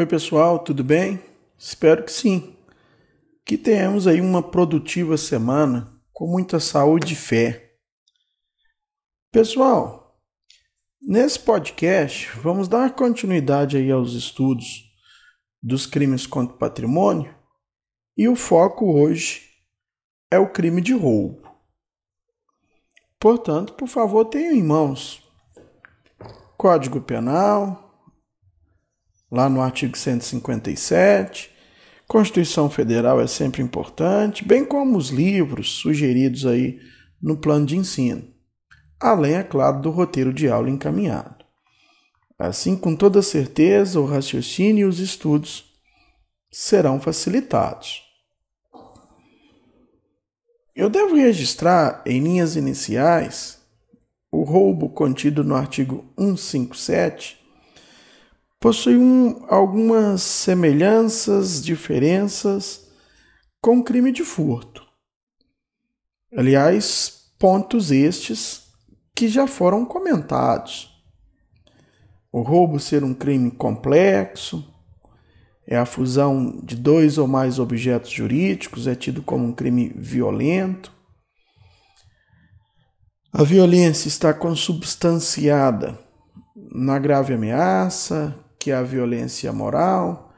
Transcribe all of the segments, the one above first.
Oi, pessoal, tudo bem? Espero que sim. Que tenhamos aí uma produtiva semana com muita saúde e fé. Pessoal, nesse podcast vamos dar continuidade aí aos estudos dos crimes contra o patrimônio e o foco hoje é o crime de roubo. Portanto, por favor, tenham em mãos Código Penal, lá no artigo 157. Constituição Federal é sempre importante, bem como os livros sugeridos aí no plano de ensino, além, é claro, do roteiro de aula encaminhado. Assim, com toda certeza, o raciocínio e os estudos serão facilitados. Eu devo registrar em linhas iniciais o roubo contido no artigo 157 possui um, algumas semelhanças, diferenças com o crime de furto. Aliás, pontos estes que já foram comentados. O roubo ser um crime complexo, é a fusão de dois ou mais objetos jurídicos, é tido como um crime violento. A violência está consubstanciada na grave ameaça, que é a violência moral,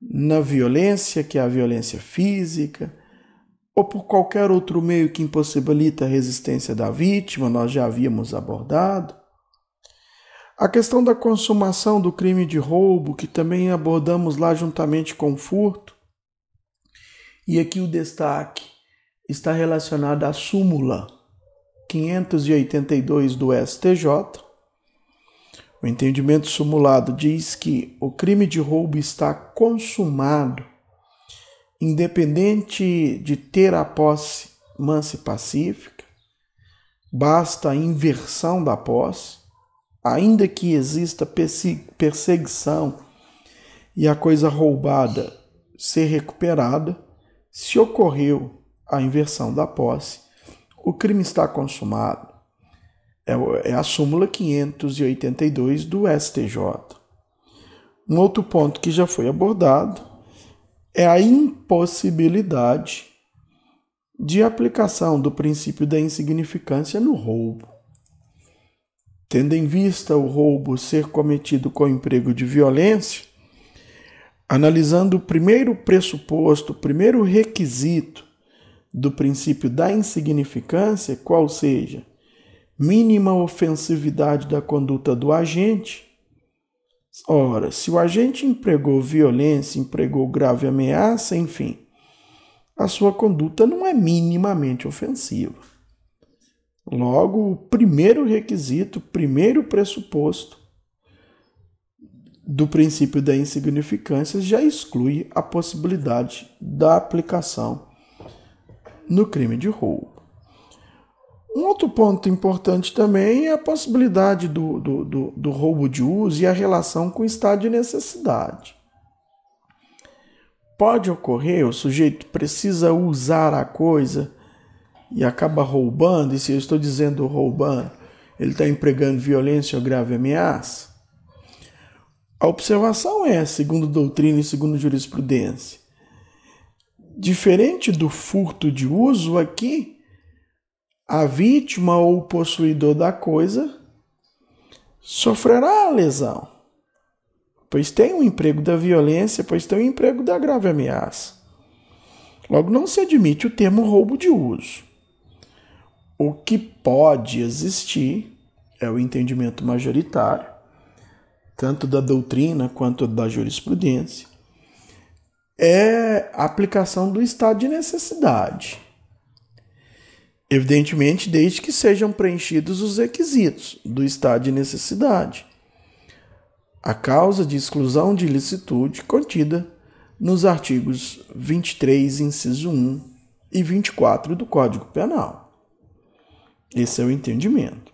na violência, que é a violência física, ou por qualquer outro meio que impossibilita a resistência da vítima, nós já havíamos abordado. A questão da consumação do crime de roubo, que também abordamos lá juntamente com o furto. E aqui o destaque está relacionado à súmula 582 do STJ, o entendimento simulado diz que o crime de roubo está consumado, independente de ter a posse mansa e pacífica, basta a inversão da posse, ainda que exista perseguição e a coisa roubada ser recuperada, se ocorreu a inversão da posse, o crime está consumado é, é a súmula 582 do STJ. Um outro ponto que já foi abordado é a impossibilidade de aplicação do princípio da insignificância no roubo. Tendo em vista o roubo ser cometido com emprego de violência, analisando o primeiro pressuposto, o primeiro requisito do princípio da insignificância, qual seja mínima ofensividade da conduta do agente. Ora, se o agente empregou violência, empregou grave ameaça, enfim, a sua conduta não é minimamente ofensiva. Logo, o primeiro requisito, o primeiro pressuposto do princípio da insignificância já exclui a possibilidade da aplicação no crime de roubo. Um outro ponto importante também é a possibilidade do, do, do, do roubo de uso e a relação com o estado de necessidade. Pode ocorrer, o sujeito precisa usar a coisa e acaba roubando, e se eu estou dizendo roubando, ele está empregando violência ou grave ameaça? A observação é, segundo doutrina e segundo jurisprudência, diferente do furto de uso aqui, a vítima ou o possuidor da coisa sofrerá a lesão, pois tem um emprego da violência, pois tem um emprego da grave ameaça. Logo, não se admite o termo roubo de uso. O que pode existir é o entendimento majoritário, tanto da doutrina quanto da jurisprudência, é a aplicação do estado de necessidade. Evidentemente, desde que sejam preenchidos os requisitos do estado de necessidade. A causa de exclusão de ilicitude contida nos artigos 23, inciso 1 e 24 do Código Penal. Esse é o entendimento.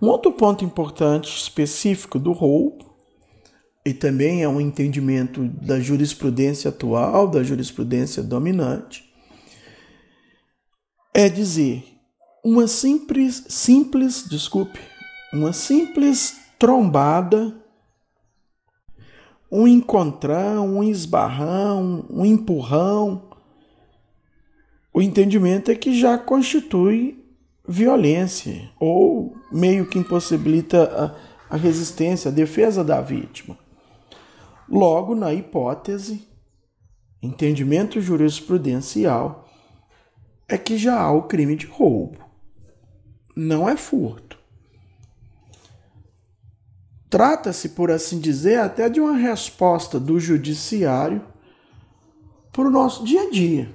Um outro ponto importante específico do roubo, e também é um entendimento da jurisprudência atual, da jurisprudência dominante, é dizer, uma simples, simples, desculpe, uma simples trombada, um encontrão, um esbarrão, um empurrão. O entendimento é que já constitui violência ou meio que impossibilita a, a resistência, a defesa da vítima. Logo, na hipótese, entendimento jurisprudencial, é que já há o crime de roubo. Não é furto. Trata-se, por assim dizer, até de uma resposta do judiciário para o nosso dia a dia,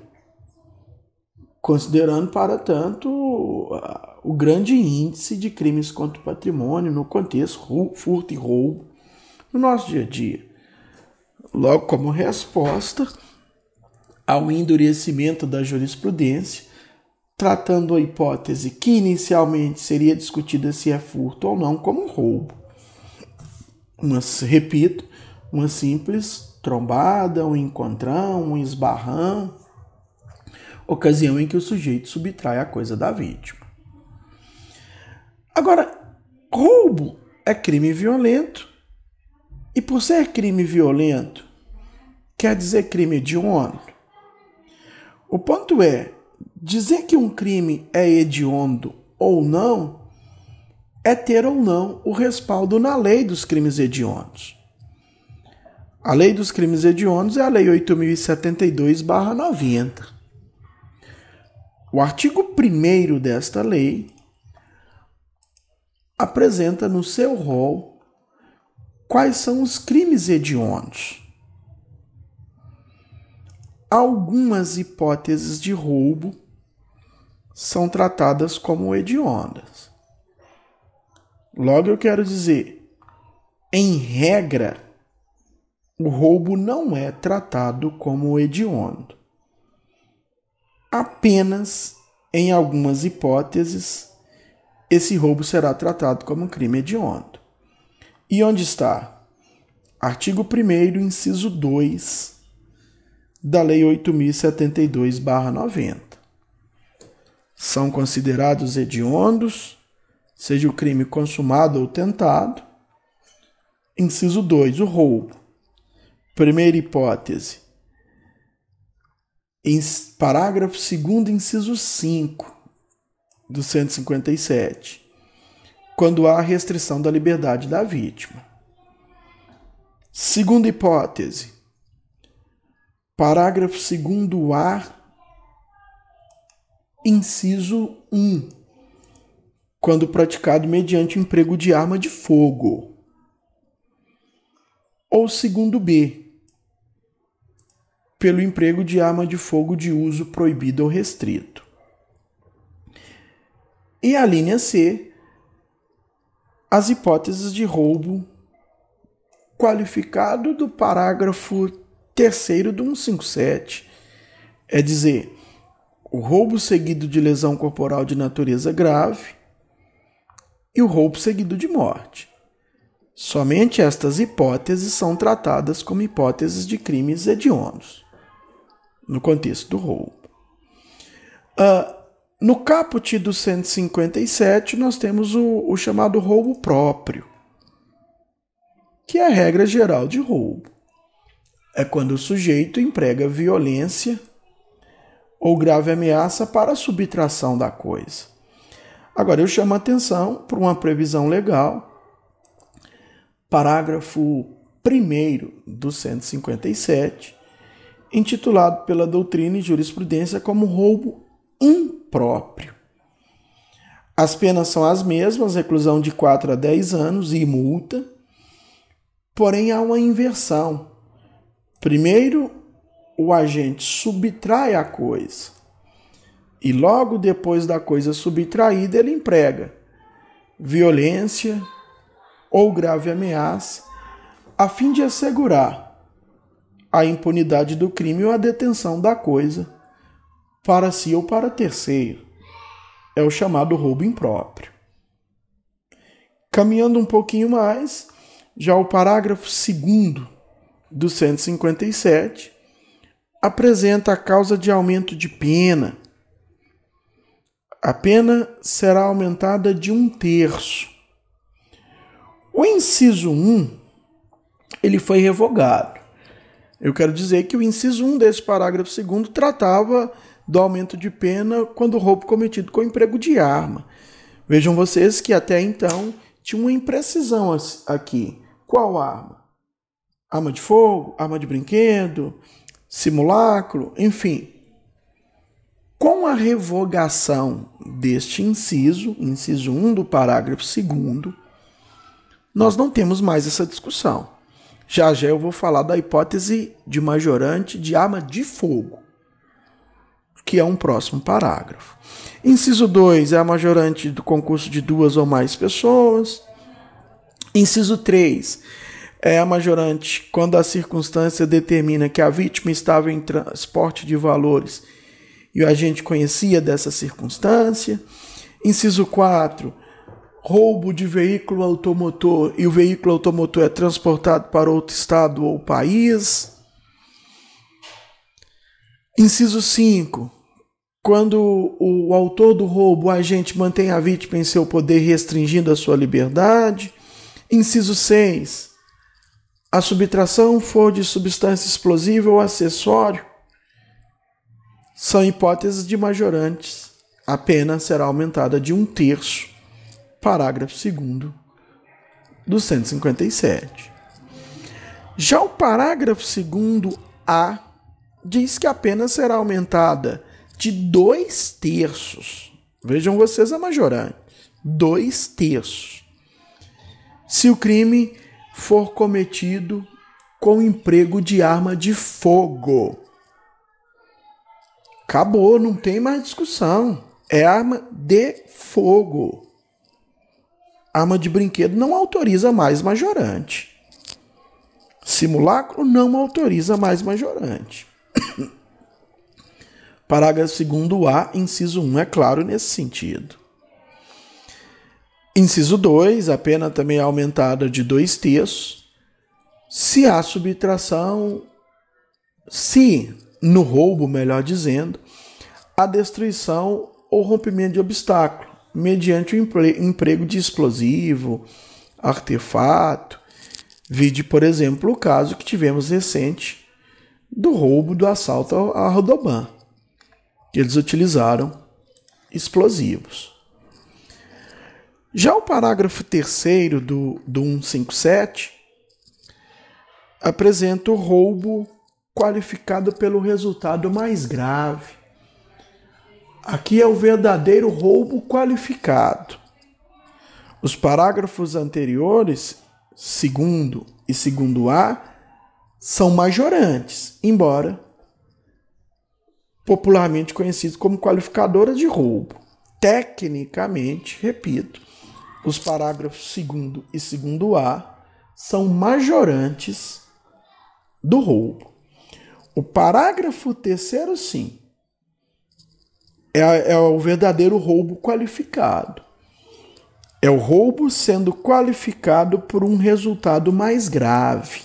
considerando, para tanto, o grande índice de crimes contra o patrimônio no contexto furto e roubo no nosso dia a dia. Logo, como resposta ao endurecimento da jurisprudência, tratando a hipótese que inicialmente seria discutida se é furto ou não como roubo. Mas, repito, uma simples trombada, um encontrão, um esbarrão, ocasião em que o sujeito subtrai a coisa da vítima. Agora, roubo é crime violento. E por ser crime violento, quer dizer crime hediondo. O ponto é, dizer que um crime é hediondo ou não é ter ou não o respaldo na lei dos crimes hediondos. A lei dos crimes hediondos é a lei 8072/90. O artigo 1 desta lei apresenta no seu rol quais são os crimes hediondos. Algumas hipóteses de roubo são tratadas como hediondas. Logo eu quero dizer, em regra, o roubo não é tratado como hediondo. Apenas em algumas hipóteses esse roubo será tratado como crime hediondo. E onde está? Artigo 1 inciso 2 da Lei 8072/90. São considerados hediondos, seja o crime consumado ou tentado. Inciso 2, o roubo. Primeira hipótese. Em parágrafo 2 inciso 5 do 157 quando há restrição da liberdade da vítima. Segunda hipótese. Parágrafo 2A, inciso 1. Quando praticado mediante emprego de arma de fogo. Ou segundo B. Pelo emprego de arma de fogo de uso proibido ou restrito. E a linha C as hipóteses de roubo qualificado do parágrafo 3 do 157, é dizer, o roubo seguido de lesão corporal de natureza grave e o roubo seguido de morte. Somente estas hipóteses são tratadas como hipóteses de crimes hediondos, no contexto do roubo. Uh, no caput do 157, nós temos o, o chamado roubo próprio, que é a regra geral de roubo. É quando o sujeito emprega violência ou grave ameaça para a subtração da coisa. Agora, eu chamo a atenção para uma previsão legal, parágrafo 1 do 157, intitulado pela doutrina e jurisprudência como roubo impróprio. As penas são as mesmas, reclusão de 4 a 10 anos e multa. Porém, há uma inversão. Primeiro, o agente subtrai a coisa. E logo depois da coisa subtraída, ele emprega violência ou grave ameaça, a fim de assegurar a impunidade do crime ou a detenção da coisa para si ou para terceiro. É o chamado roubo impróprio. Caminhando um pouquinho mais, já o parágrafo 2 do 157 apresenta a causa de aumento de pena. A pena será aumentada de um terço. O inciso 1 ele foi revogado. Eu quero dizer que o inciso 1 desse parágrafo 2 tratava do aumento de pena quando roubo cometido com emprego de arma. Vejam vocês que até então tinha uma imprecisão aqui. Qual arma? Arma de fogo, arma de brinquedo, simulacro, enfim. Com a revogação deste inciso, inciso 1 do parágrafo 2, nós não temos mais essa discussão. Já já eu vou falar da hipótese de majorante de arma de fogo, que é um próximo parágrafo. Inciso 2 é a majorante do concurso de duas ou mais pessoas. Inciso 3 é a majorante quando a circunstância determina que a vítima estava em transporte de valores e o agente conhecia dessa circunstância. Inciso 4 roubo de veículo automotor e o veículo automotor é transportado para outro estado ou país. Inciso 5. Quando o autor do roubo, o agente, mantém a vítima em seu poder, restringindo a sua liberdade. Inciso 6. A subtração for de substância explosiva ou acessório. São hipóteses de majorantes. A pena será aumentada de um terço parágrafo 2 do 157. Já o parágrafo 2 A diz que a pena será aumentada de dois terços. Vejam vocês a majorante. Dois terços. Se o crime for cometido com emprego de arma de fogo. Acabou, não tem mais discussão. É arma de fogo arma de brinquedo não autoriza mais majorante. Simulacro não autoriza mais majorante. Parágrafo 2 A, inciso 1 é claro nesse sentido. Inciso 2, a pena também é aumentada de dois terços se há subtração, se no roubo, melhor dizendo, a destruição ou rompimento de obstáculo mediante o emprego de explosivo, artefato. Vide, por exemplo, o caso que tivemos recente do roubo do assalto à Rodoban, eles utilizaram explosivos. Já o parágrafo terceiro do, do 157 apresenta o roubo qualificado pelo resultado mais grave, Aqui é o verdadeiro roubo qualificado. Os parágrafos anteriores, segundo e segundo A, são majorantes, embora popularmente conhecidos como qualificadoras de roubo. Tecnicamente, repito, os parágrafos segundo e segundo A são majorantes do roubo. O parágrafo terceiro, sim, é, é o verdadeiro roubo qualificado. É o roubo sendo qualificado por um resultado mais grave.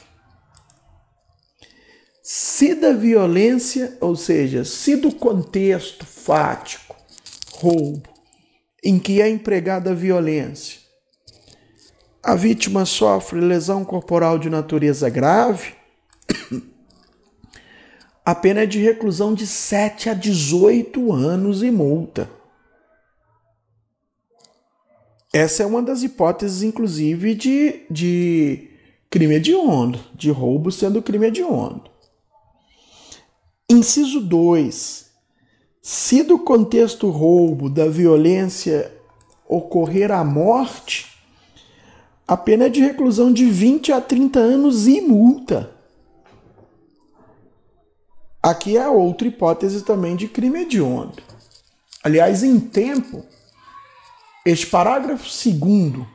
Se da violência, ou seja, se do contexto fático, roubo, em que é empregada violência, a vítima sofre lesão corporal de natureza grave, a pena é de reclusão de 7 a 18 anos e multa. Essa é uma das hipóteses, inclusive, de, de crime hediondo, de roubo sendo crime hediondo. Inciso 2. Se do contexto roubo, da violência, ocorrer a morte, a pena é de reclusão de 20 a 30 anos e multa. Aqui é outra hipótese também de crime hediondo. Aliás, em tempo, este parágrafo segundo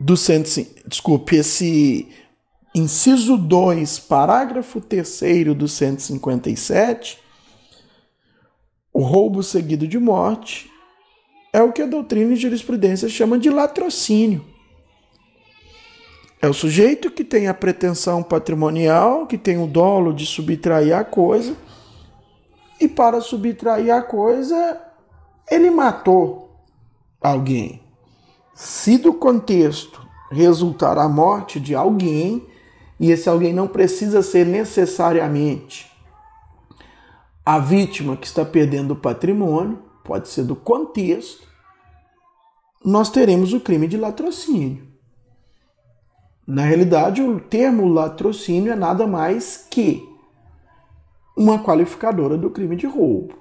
do cento, desculpe, esse inciso 2, parágrafo 3 do 157, o roubo seguido de morte é o que a doutrina e jurisprudência chama de latrocínio. É o sujeito que tem a pretensão patrimonial, que tem o dolo de subtrair a coisa, e para subtrair a coisa, ele matou alguém. Se do contexto resultar a morte de alguém, e esse alguém não precisa ser necessariamente a vítima que está perdendo o patrimônio, pode ser do contexto, nós teremos o crime de latrocínio. Na realidade, o termo latrocínio é nada mais que uma qualificadora do crime de roubo.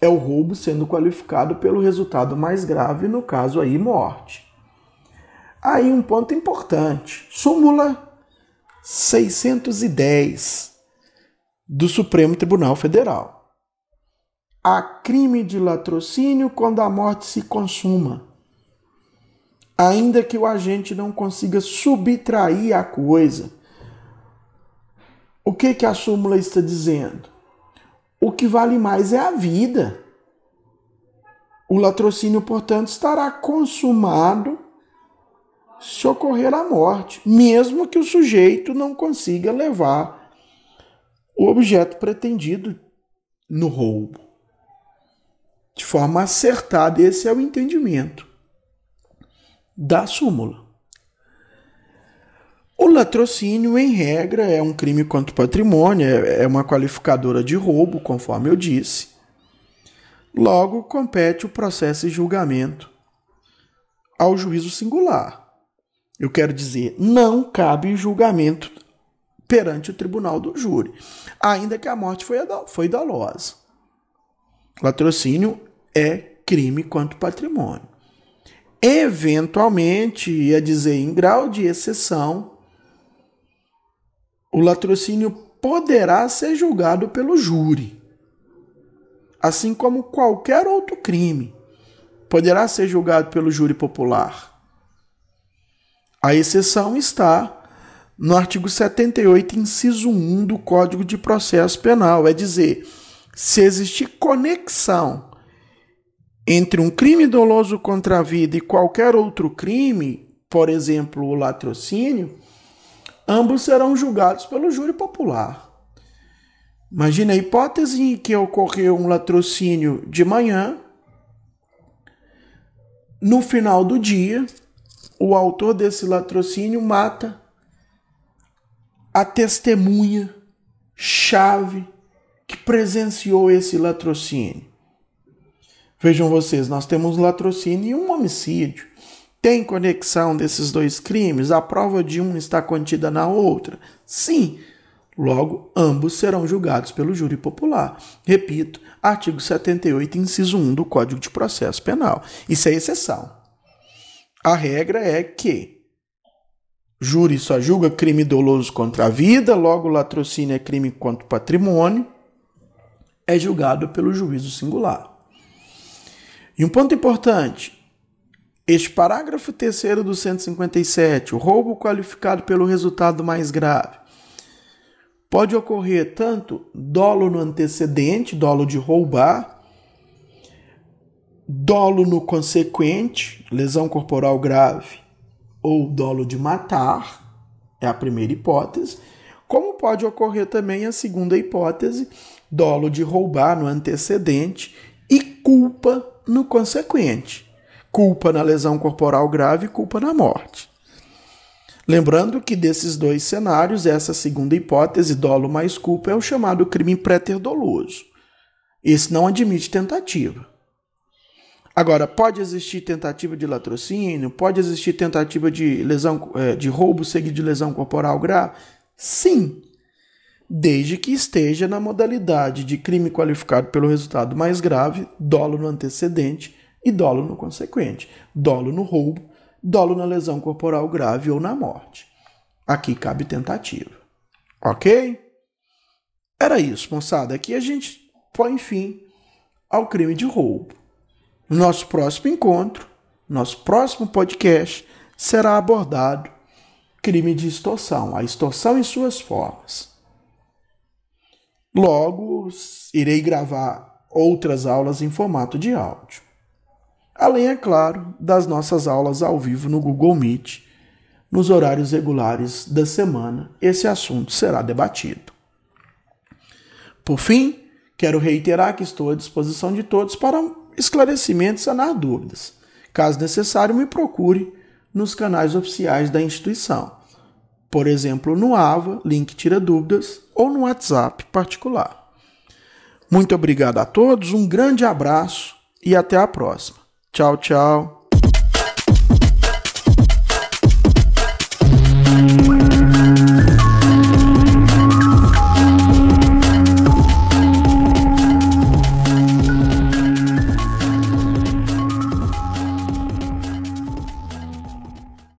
É o roubo sendo qualificado pelo resultado mais grave, no caso aí, morte. Aí um ponto importante. Súmula 610 do Supremo Tribunal Federal. Há crime de latrocínio quando a morte se consuma, ainda que o agente não consiga subtrair a coisa. O que, que a súmula está dizendo? O que vale mais é a vida. O latrocínio, portanto, estará consumado se ocorrer a morte, mesmo que o sujeito não consiga levar o objeto pretendido no roubo. De forma acertada, esse é o entendimento da súmula. O latrocínio, em regra, é um crime contra o patrimônio, é, é uma qualificadora de roubo, conforme eu disse. Logo, compete o processo e julgamento ao juízo singular. Eu quero dizer, não cabe julgamento perante o tribunal do júri, ainda que a morte foi, foi dolosa. Latrocínio é crime contra o patrimônio. Eventualmente, ia dizer em grau de exceção, o latrocínio poderá ser julgado pelo júri, assim como qualquer outro crime poderá ser julgado pelo júri popular. A exceção está no artigo 78, inciso 1 do Código de Processo Penal, é dizer, se existir conexão entre um crime doloso contra a vida e qualquer outro crime, por exemplo, o latrocínio, ambos serão julgados pelo júri popular. Imagine a hipótese em que ocorreu um latrocínio de manhã, no final do dia, o autor desse latrocínio mata a testemunha chave que presenciou esse latrocínio. Vejam vocês, nós temos latrocínio e um homicídio. Tem conexão desses dois crimes? A prova de um está contida na outra? Sim. Logo, ambos serão julgados pelo júri popular. Repito, artigo 78, inciso 1 do Código de Processo Penal. Isso é exceção. A regra é que júri só julga crime doloso contra a vida, logo latrocínio é crime contra o patrimônio, é julgado pelo juízo singular. E um ponto importante: este parágrafo terceiro do 157, o roubo qualificado pelo resultado mais grave, pode ocorrer tanto dolo no antecedente, dolo de roubar, dolo no consequente, lesão corporal grave, ou dolo de matar, é a primeira hipótese, como pode ocorrer também a segunda hipótese, dolo de roubar no antecedente e culpa no consequente. Culpa na lesão corporal grave culpa na morte. Lembrando que desses dois cenários, essa segunda hipótese, dolo mais culpa, é o chamado crime pré-doloso. Esse não admite tentativa. Agora, pode existir tentativa de latrocínio, pode existir tentativa de lesão, é, de roubo seguido de lesão corporal grave? Sim, desde que esteja na modalidade de crime qualificado pelo resultado mais grave, dolo no antecedente e dolo no consequente, dolo no roubo, dolo na lesão corporal grave ou na morte. Aqui cabe tentativa. Ok? Era isso, moçada. Aqui a gente põe fim ao crime de roubo. No nosso próximo encontro, nosso próximo podcast, será abordado crime de extorsão, a extorsão em suas formas. Logo, irei gravar outras aulas em formato de áudio. Além, é claro, das nossas aulas ao vivo no Google Meet, nos horários regulares da semana, esse assunto será debatido. Por fim, quero reiterar que estou à disposição de todos para esclarecimentos, sanar dúvidas. Caso necessário, me procure nos canais oficiais da instituição, por exemplo, no AVA, link tira dúvidas, ou no WhatsApp particular. Muito obrigado a todos, um grande abraço e até a próxima. Tchau, tchau.